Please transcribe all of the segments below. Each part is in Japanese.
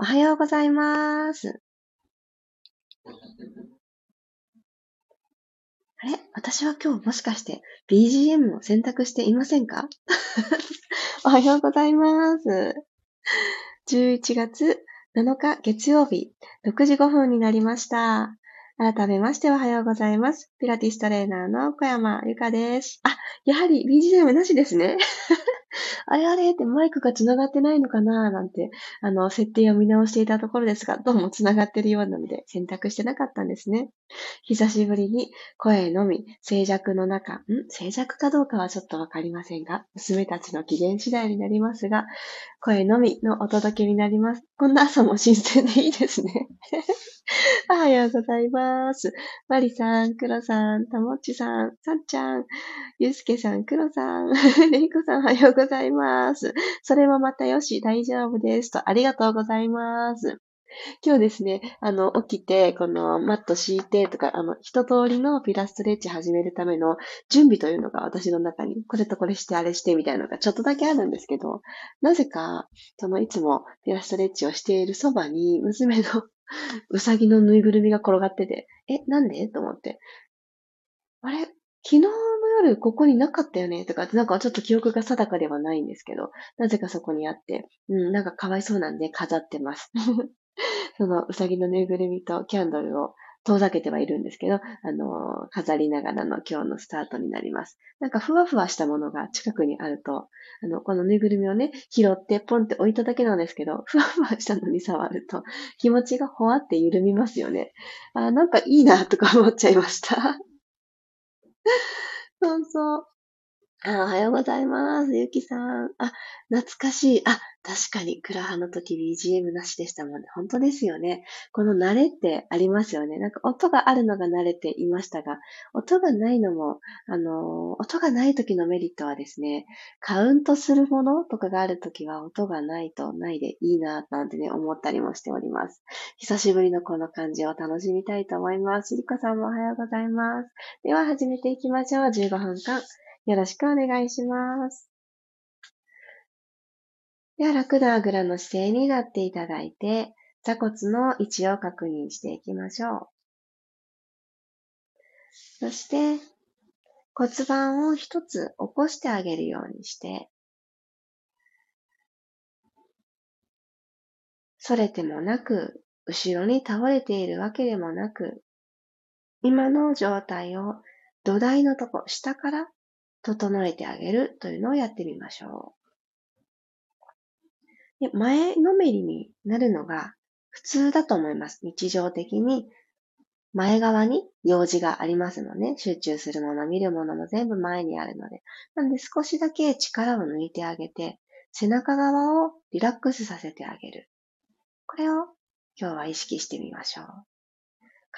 おはようございます。あれ？私は今日もしかして BGM を選択していませんか？おはようございます。11月7日月曜日6時5分になりました。改めましておはようございます。ピラティストレーナーの小山由かです。あ、やはり BGM なしですね。あれあれってマイクが繋がってないのかな？なんて、あの、設定を見直していたところですが、どうも繋がってるようなので選択してなかったんですね。久しぶりに声のみ、静寂の中、ん？静寂かどうかはちょっとわかりませんが、娘たちの機嫌次第になりますが、声のみのお届けになります。こんな朝も新鮮でいいですね。おはようございます。マリさん、クロさん、たもっちさん、さっちゃん、ゆうすけさん、クロさん、れいこさん、おはようございます。それもまたよし、大丈夫です。と、ありがとうございます。今日ですね、あの、起きて、このマット敷いてとか、あの、一通りのピラストレッチ始めるための準備というのが私の中に、これとこれしてあれしてみたいなのがちょっとだけあるんですけど、なぜか、そのいつもピラストレッチをしているそばに、娘のうさぎのぬいぐるみが転がってて、え、なんで？と思って。あれ？昨日の夜ここになかったよね？とかってなんかちょっと記憶が定かではないんですけど、なぜかそこにあって、うん、なんかかわいそうなんで飾ってます。そのうさぎのぬいぐるみとキャンドルを遠ざけてはいるんですけど、あの、飾りながらの今日のスタートになります。なんかふわふわしたものが近くにあると、あの、このぬいぐるみをね、拾ってポンって置いただけなんですけど、ふわふわしたのに触ると気持ちがほわって緩みますよね。あ、なんかいいなとか思っちゃいました。そうそう。あおはようございます。ゆきさん。あ、懐かしい。あ、確かに、クラハの時 BGM なしでしたもんね。本当ですよね。この慣れってありますよね。なんか音があるのが慣れていましたが、音がないのも、あの、音がない時のメリットはですね、カウントするものとかがある時は音がないとないでいいな、なんてね、思ったりもしております。久しぶりのこの感じを楽しみたいと思います。りこさんもおはようございます。では始めていきましょう。15分間。よろしくお願いします。では、楽なあぐらの姿勢になっていただいて、座骨の位置を確認していきましょう。そして、骨盤を一つ起こしてあげるようにして、反れてもなく、後ろに倒れているわけでもなく、今の状態を土台のとこ、下から整えてあげるというのをやってみましょう。で前のめりになるのが普通だと思います。日常的に前側に用事がありますので、集中するもの、見るものも全部前にあるので。なんで少しだけ力を抜いてあげて、背中側をリラックスさせてあげる。これを今日は意識してみましょう。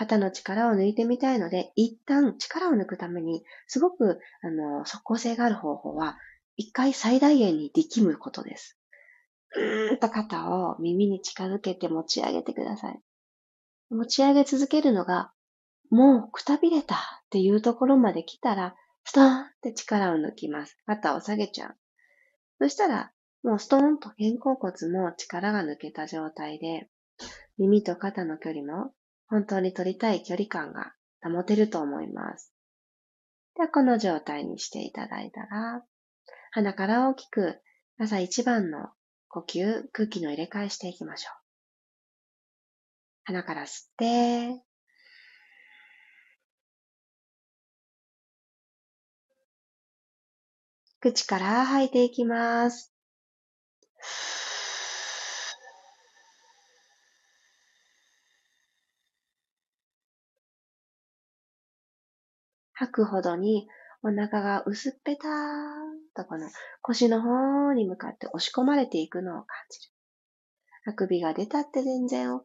肩の力を抜いてみたいので、一旦力を抜くために、すごく、あの、即効性がある方法は、一回最大限に力むことです。うーんと肩を耳に近づけて持ち上げてください。持ち上げ続けるのが、もうくたびれたっていうところまで来たら、ストーンって力を抜きます。肩を下げちゃう。そしたら、もうストーンと肩甲骨も力が抜けた状態で、耳と肩の距離も本当に取りたい距離感が保てると思います。では、この状態にしていただいたら、鼻から大きく朝一番の呼吸、空気の入れ替えしていきましょう。鼻から吸って、口から吐いていきます。吐くほどにお腹が薄っぺたーとこの腰の方に向かって押し込まれていくのを感じる。あくびが出たって全然 OK。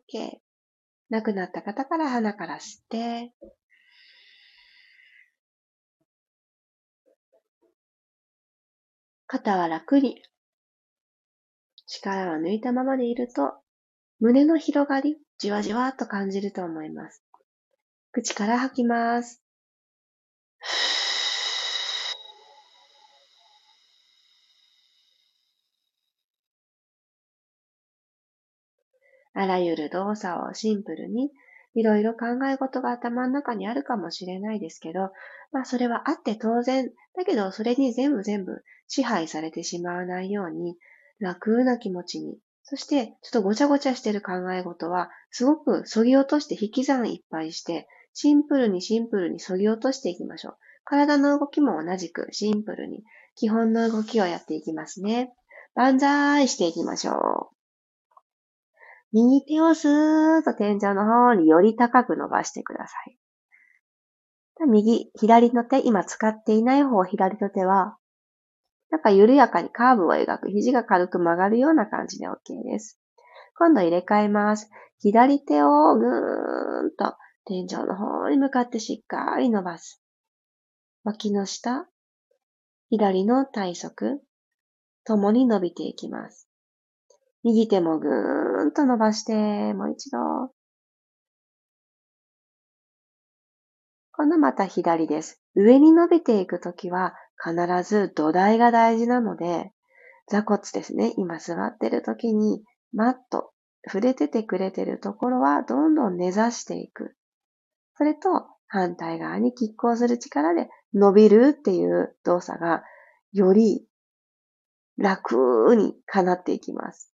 なくなった方から鼻から吸って、肩は楽に力を抜いたままでいると胸の広がりじわじわっと感じると思います。口から吐きます。あらゆる動作をシンプルに、いろいろ考え事が頭の中にあるかもしれないですけど、まあそれはあって当然、だけどそれに全部全部支配されてしまわないように、楽な気持ちに、そしてちょっとごちゃごちゃしてる考え事は、すごく削ぎ落として引き算いっぱいして、シンプルにシンプルに削ぎ落としていきましょう。体の動きも同じくシンプルに基本の動きをやっていきますね。万歳していきましょう。右手をスーッと天井の方により高く伸ばしてください。右、左の手、今使っていない方、左の手は、なんか緩やかにカーブを描く、肘が軽く曲がるような感じで OK です。今度入れ替えます。左手をぐーんと天井の方に向かってしっかり伸ばす。脇の下、左の体側、ともに伸びていきます。右手もぐーんと伸ばして、もう一度。今度また左です。上に伸びていくときは必ず土台が大事なので、座骨ですね。今座ってるときにマット、触れててくれてるところはどんどん根ざしていく。それと反対側に拮抗する力で伸びるっていう動作がより楽に叶っていきます。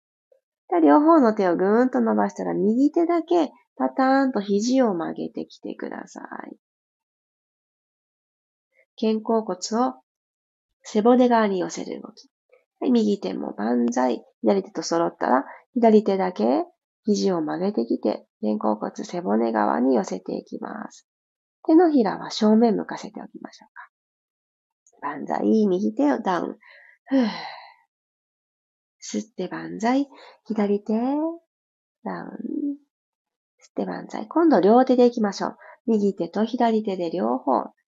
両方の手をぐーんと伸ばしたら右手だけパターンと肘を曲げてきてください。肩甲骨を背骨側に寄せる動き。右手も万歳。左手と揃ったら左手だけ肘を曲げてきて肩甲骨背骨側に寄せていきます。手のひらは正面向かせておきましょうか。万歳、右手をダウン。吸って万歳。左手、ダウン。吸って万歳。今度両手で行きましょう。右手と左手で両方、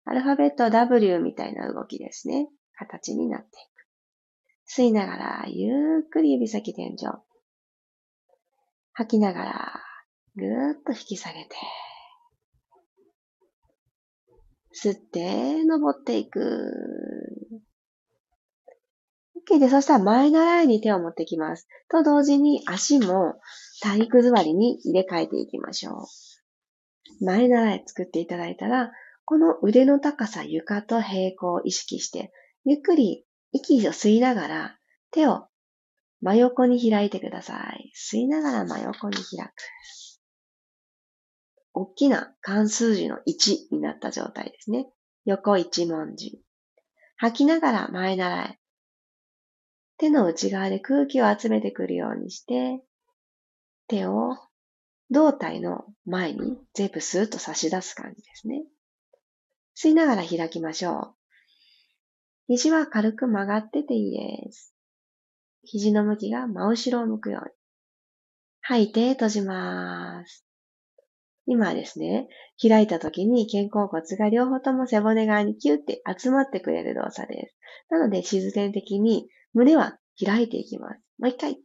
アルファベット W みたいな動きですね。形になっていく。吸いながら、ゆっくり指先天井。吐きながら、ぐーっと引き下げて。吸って、登っていく。OK で、そしたら前習いに手を持ってきます。と同時に足も体育座りに入れ替えていきましょう。前習い作っていただいたら、この腕の高さ床と平行を意識して、ゆっくり息を吸いながら手を真横に開いてください。吸いながら真横に開く。大きな関数字の1になった状態ですね。横一文字。吐きながら前習い。手の内側で空気を集めてくるようにして、手を胴体の前に全部スーッと差し出す感じですね。吸いながら開きましょう。肘は軽く曲がってていいです。肘の向きが真後ろを向くように。吐いて閉じます。今はですね、開いた時に肩甲骨が両方とも背骨側にキュッて集まってくれる動作です。なので自然的に胸は開いていきます。もう一回。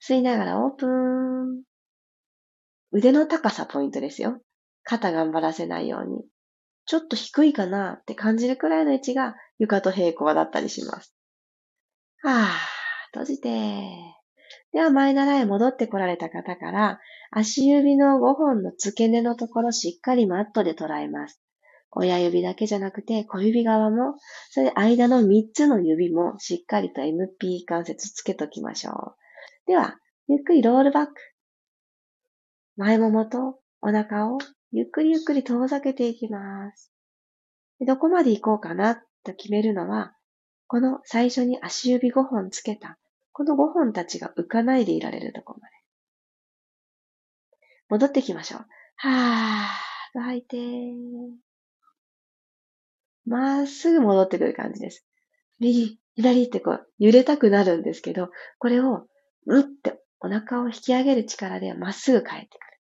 吸いながらオープン。腕の高さポイントですよ。肩頑張らせないように。ちょっと低いかなって感じるくらいの位置が床と平行だったりします。はぁ、閉じて。では前習い戻ってこられた方から、足指の5本の付け根のところしっかりマットで捉えます。親指だけじゃなくて小指側も、それで間の3つの指もしっかりと MP 関節つけときましょう。では、ゆっくりロールバック。前ももとお腹をゆっくりゆっくり遠ざけていきます。どこまで行こうかなと決めるのは、この最初に足指5本つけた、この5本たちが浮かないでいられるところまで。戻ってきましょう。はーっと吐いてまっすぐ戻ってくる感じです。右、左ってこう揺れたくなるんですけど、これをうってお腹を引き上げる力でまっすぐ帰ってくる。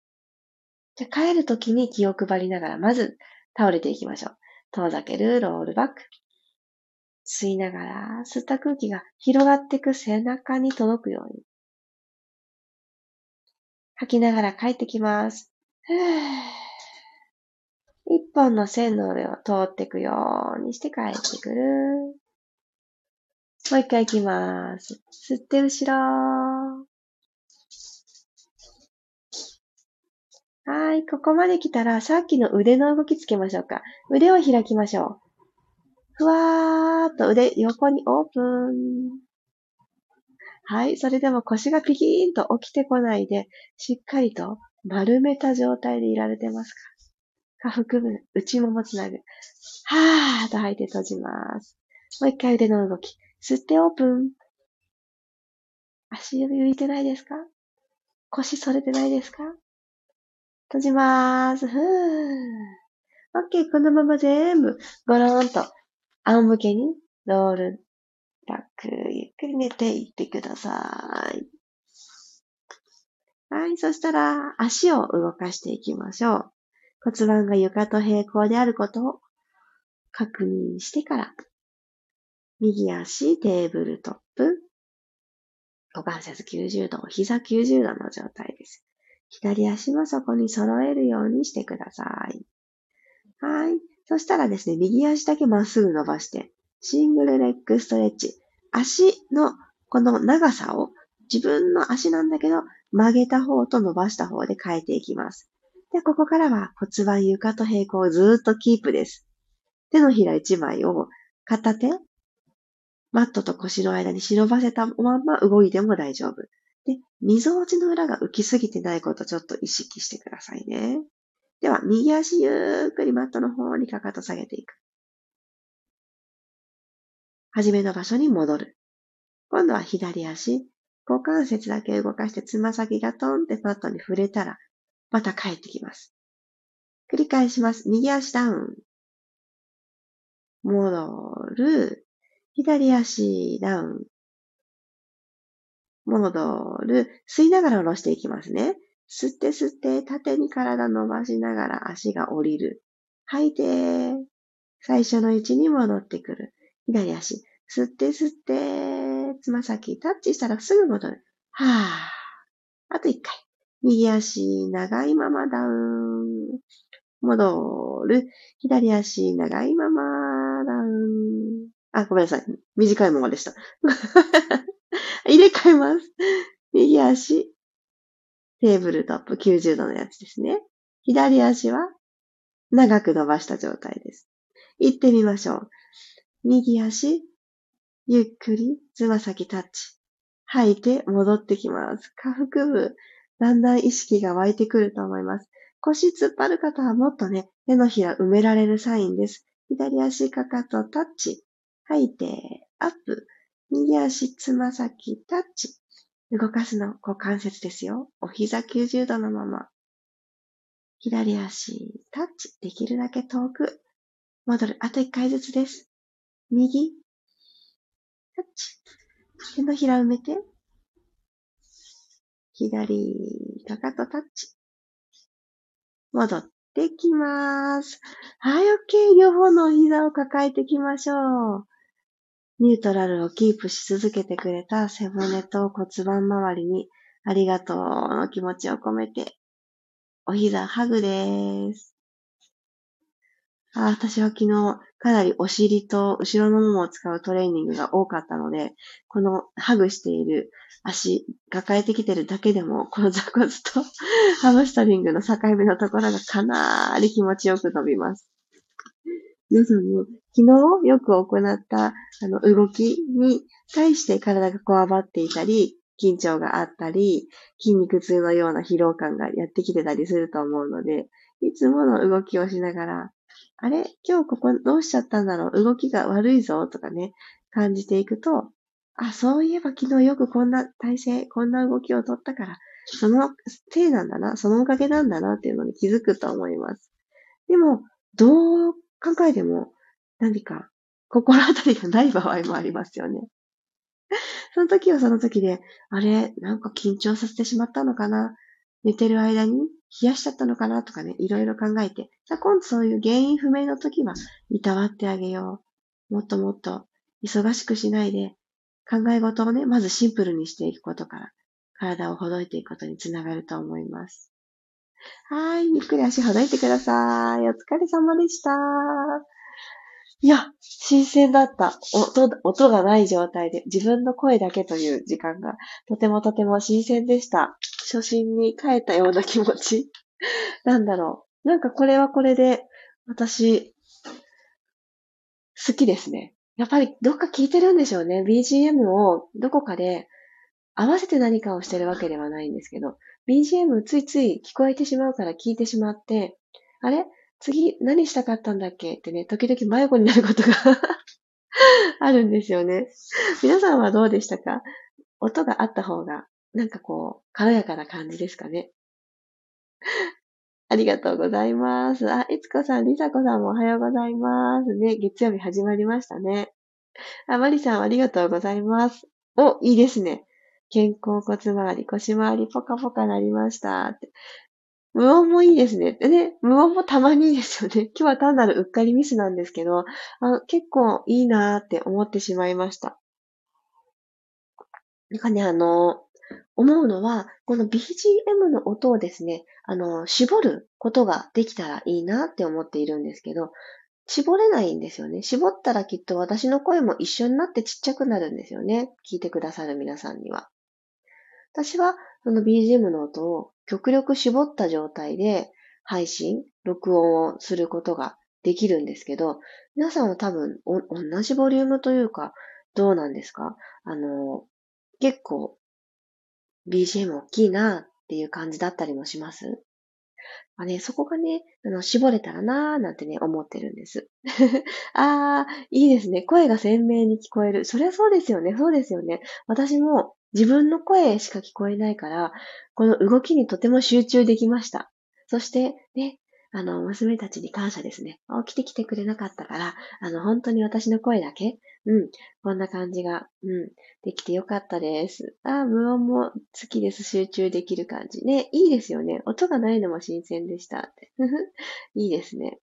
じゃ帰るときに気を配りながら、まず倒れていきましょう。遠ざける、ロールバック。吸いながら、吸った空気が広がっていく背中に届くように。吐きながら帰ってきます。一本の線の上を通っていくようにして帰ってくる。もう一回行きます。吸って後ろ。はい、ここまで来たら、さっきの腕の動きつけましょうか。腕を開きましょう。ふわーっと腕横にオープン。はい。それでも腰がピキーンと起きてこないで、しっかりと丸めた状態でいられてますか下腹部、内ももつなぐ。はーっと吐いて閉じます。もう一回腕の動き。吸ってオープン。足指浮いてないですか？腰反れてないですか？閉じまーす。ふー。OK。このまま全部、ゴローンと、仰向けに、ロール、バック、ゆっくり寝ていってください。はい。そしたら、足を動かしていきましょう。骨盤が床と平行であることを確認してから、右足、テーブルトップ、股関節90度、膝90度の状態です。左足もそこに揃えるようにしてください。はい。そしたらですね、右足だけまっすぐ伸ばして、シングルレッグストレッチ。足のこの長さを自分の足なんだけど曲げた方と伸ばした方で変えていきます。で、ここからは骨盤床と平行をずっとキープです。手のひら1枚を片手、マットと腰の間に忍ばせたまま動いても大丈夫。で、溝落ちの裏が浮きすぎてないことちょっと意識してくださいね。では、右足ゆっくりマットの方にかかと下げていく。はじめの場所に戻る。今度は左足、股関節だけ動かしてつま先がトンってマットに触れたら、また帰ってきます。繰り返します。右足ダウン。戻る。左足ダウン。戻る。吸いながら下ろしていきますね。吸って吸って縦に体伸ばしながら足が降りる。吐いて、最初の位置に戻ってくる。左足。吸って吸って、つま先タッチしたらすぐ戻る。はぁ。あと一回。右足長いままダウン。戻る。左足長いままダウン。あ、ごめんなさい。短いままでした。入れ替えます。右足。テーブルトップ90度のやつですね。左足は長く伸ばした状態です。行ってみましょう。右足。ゆっくりつま先タッチ。吐いて戻ってきます。下腹部。だんだん意識が湧いてくると思います。腰突っ張る方はもっとね、手のひら埋められるサインです。左足かかとタッチ。吐いて、アップ。右足、つま先、タッチ。動かすの股関節ですよ。お膝90度のまま。左足、タッチ。できるだけ遠く。戻る。あと1回ずつです。右、タッチ。手のひら埋めて。左、かかとタッチ。戻ってきます。はい、OK。両方のお膝を抱えていきましょう。ニュートラルをキープし続けてくれた背骨と骨盤周りにありがとうの気持ちを込めて、お膝ハグです。あ私は昨日かなりお尻と後ろのももを使うトレーニングが多かったので、このハグしている足、抱えてきてるだけでも、この座骨とハムストリングの境目のところがかなり気持ちよく伸びます。皆さんも昨日よく行ったあの動きに対して体がこわばっていたり、緊張があったり、筋肉痛のような疲労感がやってきてたりすると思うので、いつもの動きをしながら、あれ？今日ここどうしちゃったんだろう？動きが悪いぞとかね、感じていくと、あ、そういえば昨日よくこんな体勢、こんな動きをとったから、そのせいなんだな、そのおかげなんだなっていうのに気づくと思います。でも、どう考えても何か心当たりがない場合もありますよね。その時はその時で、あれ、なんか緊張させてしまったのかな？寝てる間に冷やしちゃったのかな？とかね、いろいろ考えて、じゃあ今度そういう原因不明の時は、いたわってあげよう。もっともっと忙しくしないで、考え事をね、まずシンプルにしていくことから、体をほどいていくことにつながると思います。はい。ゆっくり足ほどいてください。お疲れ様でした。いや、新鮮だった。音、音がない状態で自分の声だけという時間がとてもとても新鮮でした。初心に帰ったような気持ち。なんだろう。なんかこれはこれで、私、好きですね。やっぱりどっか聞いてるんでしょうね。BGM をどこかで合わせて何かをしてるわけではないんですけど、BGM ついつい聞こえてしまうから聞いてしまって、あれ？次何したかったんだっけ？ってね、時々迷子になることが あるんですよね。皆さんはどうでしたか？音があった方が、なんかこう、軽やかな感じですかね？ありがとうございます。あ、いつこさん、りさこさんもおはようございます。ね、月曜日始まりましたね。あ、まりさんありがとうございます。お、いいですね。肩甲骨周り、腰周り、ポカポカなりました。って。無音もいいですね。でね、無音もたまにいいですよね。今日は単なるうっかりミスなんですけど、あ結構いいなーって思ってしまいました。なんかね、あの、思うのは、この BGM の音をですね、あの、絞ることができたらいいなって思っているんですけど、絞れないんですよね。絞ったらきっと私の声も一緒になってちっちゃくなるんですよね。聞いてくださる皆さんには。私はその BGM の音を極力絞った状態で配信、録音をすることができるんですけど、皆さんは多分同じボリュームというか、どうなんですか？あの、結構 BGM 大きいなっていう感じだったりもします？あね、そこがね、あの、絞れたらなーなんてね、思ってるんです。あー、いいですね。声が鮮明に聞こえる。そりゃそうですよね。そうですよね。私も自分の声しか聞こえないから、この動きにとても集中できました。そして、ね、あの、娘たちに感謝ですね。起きてきてくれなかったから、あの、本当に私の声だけ、うん、こんな感じが、うん、できてよかったです。あ、無音も好きです。集中できる感じ。ね、いいですよね。音がないのも新鮮でした。いいですね。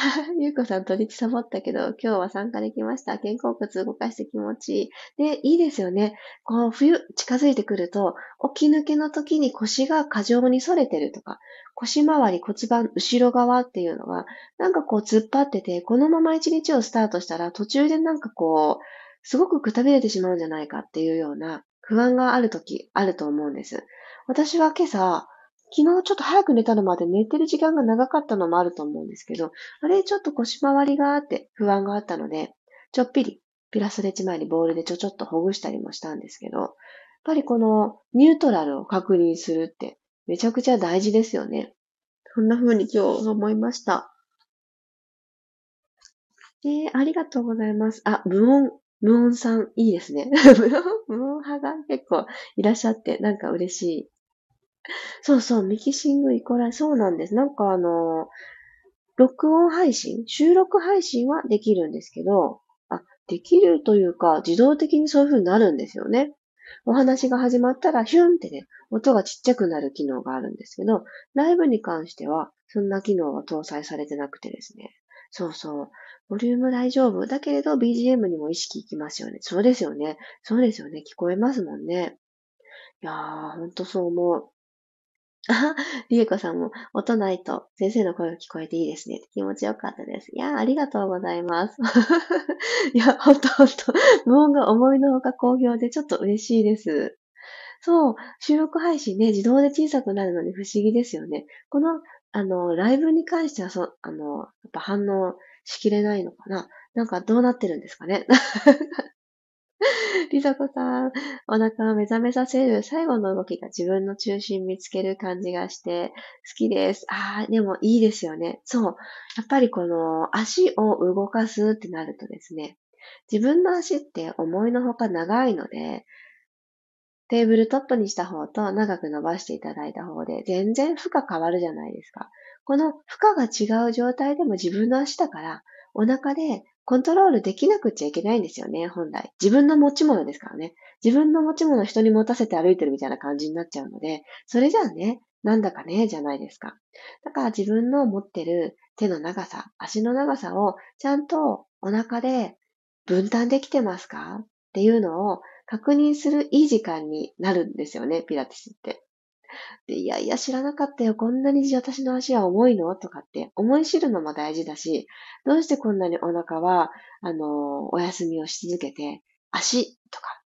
ゆうこさん、取りサボったけど、今日は参加できました。肩甲骨動かして気持ちいい。で、いいですよね。こう、冬近づいてくると、起き抜けの時に腰が過剰に反れてるとか、腰回り、骨盤、後ろ側っていうのが、なんかこう突っ張ってて、このまま一日をスタートしたら、途中でなんかこう、すごくくたびれてしまうんじゃないかっていうような不安がある時あると思うんです。私は今朝、昨日ちょっと早く寝たのもあって寝てる時間が長かったのもあると思うんですけど、あれちょっと腰回りがあって不安があったので、ちょっぴりピラスレッチ前にボールでちょちょっとほぐしたりもしたんですけど、やっぱりこのニュートラルを確認するってめちゃくちゃ大事ですよね。そんな風に今日思いました。えー、ありがとうございます。あ、無音、無音さん、いいですね。無音派が結構いらっしゃって、なんか嬉しい そうそう、ミキシングイコライ、そうなんです。なんかあの、録音配信、収録配信はできるんですけど、あ、できるというか、自動的にそういう風になるんですよね。お話が始まったら、ヒュンってね、音がちっちゃくなる機能があるんですけど、ライブに関しては、そんな機能は搭載されてなくてですね。そうそう。ボリューム大丈夫。だけれど BGM にも意識いきますよね。そうですよね。そうですよね。聞こえますもんね。いやー、ほんとそう思う。あは、りえこさんも、音ないと先生の声が聞こえていいですね。気持ちよかったです。いやありがとうございます。いや、ほんとほんと、無音が思いのほか好評でちょっと嬉しいです。そう、収録配信ね、自動で小さくなるのに不思議ですよね。この、あの、ライブに関しては、そ、あの、やっぱ反応しきれないのかななんかどうなってるんですかねりさこさん、お腹を目覚めさせる最後の動きが自分の中心見つける感じがして好きです。ああ、でもいいですよね。そう。やっぱりこの足を動かすってなるとですね、自分の足って思いのほか長いので、テーブルトップにした方と長く伸ばしていただいた方で全然負荷変わるじゃないですか。この負荷が違う状態でも自分の足だからお腹でコントロールできなくちゃいけないんですよね、本来。自分の持ち物ですからね。自分の持ち物を人に持たせて歩いてるみたいな感じになっちゃうので、それじゃあね、なんだかね、じゃないですか。だから自分の持ってる手の長さ、足の長さをちゃんとお腹で分担できてますか？っていうのを確認するいい時間になるんですよね、ピラティスって。で、いやいや知らなかったよ。こんなに私の足は重いの？とかって思い知るのも大事だし、どうしてこんなにお腹は、あの、お休みをし続けて、足とか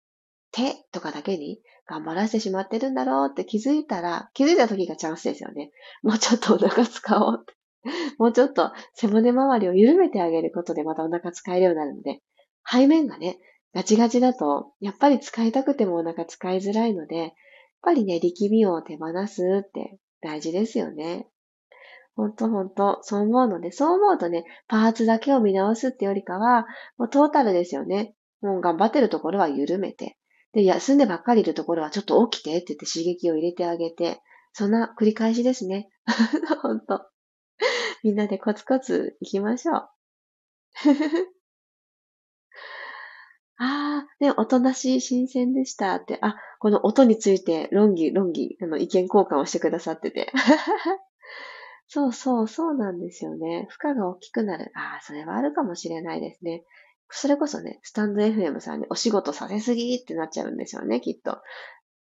手とかだけに頑張らせてしまってるんだろうって気づいたら、気づいた時がチャンスですよね。もうちょっとお腹使おうって。もうちょっと背骨周りを緩めてあげることでまたお腹使えるようになるので、背面がね、ガチガチだと、やっぱり使いたくてもお腹使いづらいので、ぱりね、力みを手放すって大事ですよね。ほんとほんと、そう思うので、そう思うとね、パーツだけを見直すってよりかは、もうトータルですよね。もう頑張ってるところは緩めて。で、休んでばっかりいるところはちょっと起きてって言って刺激を入れてあげて、そんな繰り返しですね。ほんと。みんなでコツコツ行きましょう。ああ、ね、おとなしい新鮮でしたって、あ、この音について論議、論議、あの、意見交換をしてくださってて。そうそう、そうなんですよね。負荷が大きくなる。ああ、それはあるかもしれないですね。それこそね、スタンド FM さんにお仕事させすぎってなっちゃうんですよね、きっと。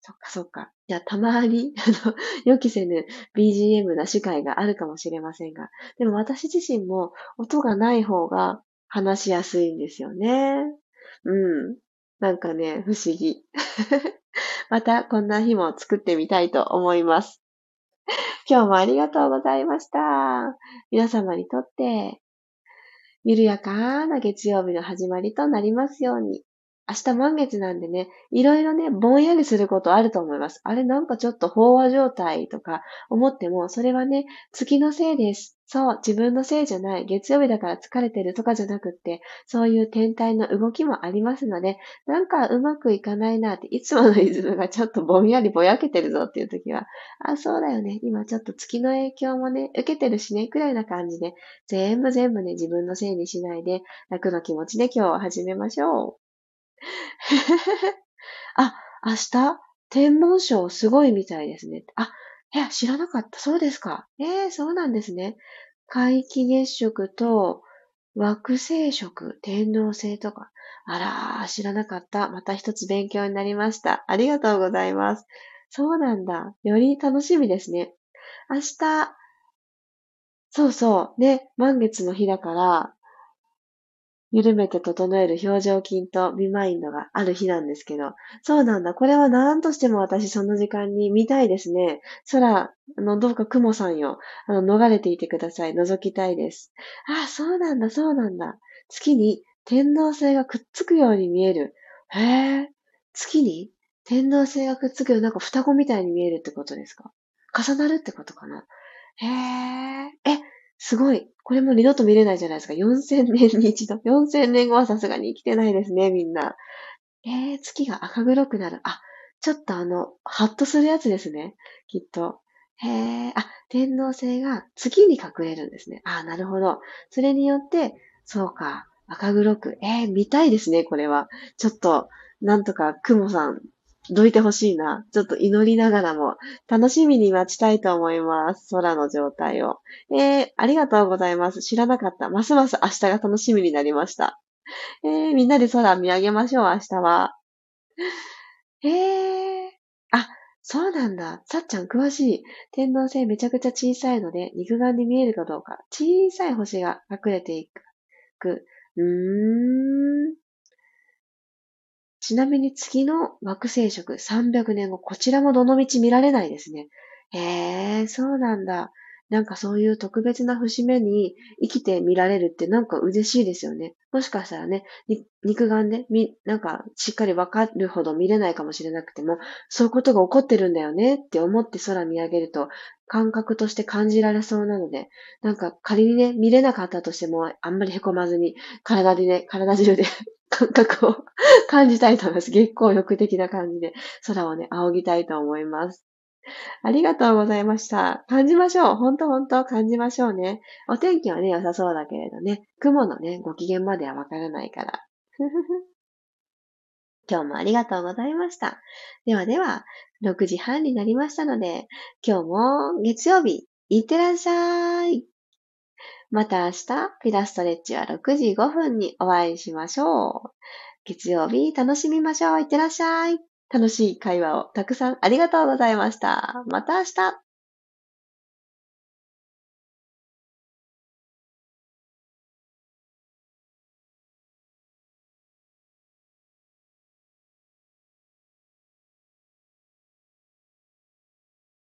そっかそっか。じゃあ、たまに、あの、予期せぬ BGM な司会があるかもしれませんが、でも私自身も音がない方が話しやすいんですよね。うん。なんかね、不思議。またこんな日も作ってみたいと思います。今日もありがとうございました。皆様にとって、緩やかな月曜日の始まりとなりますように。明日満月なんでね、いろいろね、ぼんやりすることあると思います。あれなんかちょっと飽和状態とか思っても、それはね、月のせいです。そう、自分のせいじゃない。月曜日だから疲れてるとかじゃなくって、そういう天体の動きもありますので、なんかうまくいかないなって、いつものリズムがちょっとぼんやりぼやけてるぞっていう時は、あ、そうだよね。今ちょっと月の影響もね、受けてるしね、くらいな感じで、全部全部ね、自分のせいにしないで、楽な気持ちで今日は始めましょう。あ、明日？天文章すごいみたいですね。あ、いや、知らなかった。そうですか。ええー、そうなんですね。皆既月食と惑星食、天王星とか。あら、知らなかった。また一つ勉強になりました。ありがとうございます。そうなんだ。より楽しみですね。明日、そうそう。ね、満月の日だから、緩めて整える表情筋とビマインドがある日なんですけど、そうなんだ。これは何としても私その時間に見たいですね。空、あの、どうか雲さんよ。あの、逃れていてください。覗きたいです。ああ、そうなんだ、そうなんだ。月に天王星がくっつくように見える。へえ。月に天王星がくっつくようなんか双子みたいに見えるってことですか？重なるってことかな？へえ。え、すごい。これも二度と見れないじゃないですか。4000年に一度。4000年後はさすがに生きてないですね、みんな。えー、月が赤黒くなる。あ、ちょっとあの、ハッとするやつですね。きっと。へえ、あ、天皇星が月に隠れるんですね。あ、なるほど。それによって、そうか、赤黒く。えー、見たいですね、これは。ちょっと、なんとか、雲さん、どいてほしいな。ちょっと祈りながらも、楽しみに待ちたいと思います。空の状態を。えー、ありがとうございます。知らなかった。ますます明日が楽しみになりました。えー、みんなで空見上げましょう、明日は。えー、あ、そうなんだ。さっちゃん詳しい。天皇星めちゃくちゃ小さいので、肉眼で見えるかどうか。小さい星が隠れていく。うーん。ちなみに次の惑星食300年後、こちらもどの道見られないですね。へえ、そうなんだ。なんかそういう特別な節目に生きて見られるってなんか嬉しいですよね。もしかしたらね、肉眼で、み、なんかしっかりわかるほど見れないかもしれなくても、そういうことが起こってるんだよねって思って空見上げると、感覚として感じられそうなので、なんか仮にね、見れなかったとしても、あんまり凹まずに、体でね、体中で 感覚を 感じたいと思います。月光浴的な感じで空をね、仰ぎたいと思います。ありがとうございました。感じましょう。ほんとほんと感じましょうね。お天気はね、良さそうだけれどね、雲のね、ご機嫌まではわからないから。今日もありがとうございました。ではでは、6時半になりましたので、今日も月曜日、いってらっしゃい。また明日、ピラストレッチは6時5分にお会いしましょう。月曜日楽しみましょう。いってらっしゃい。楽しい会話をたくさんありがとうございました。また明日。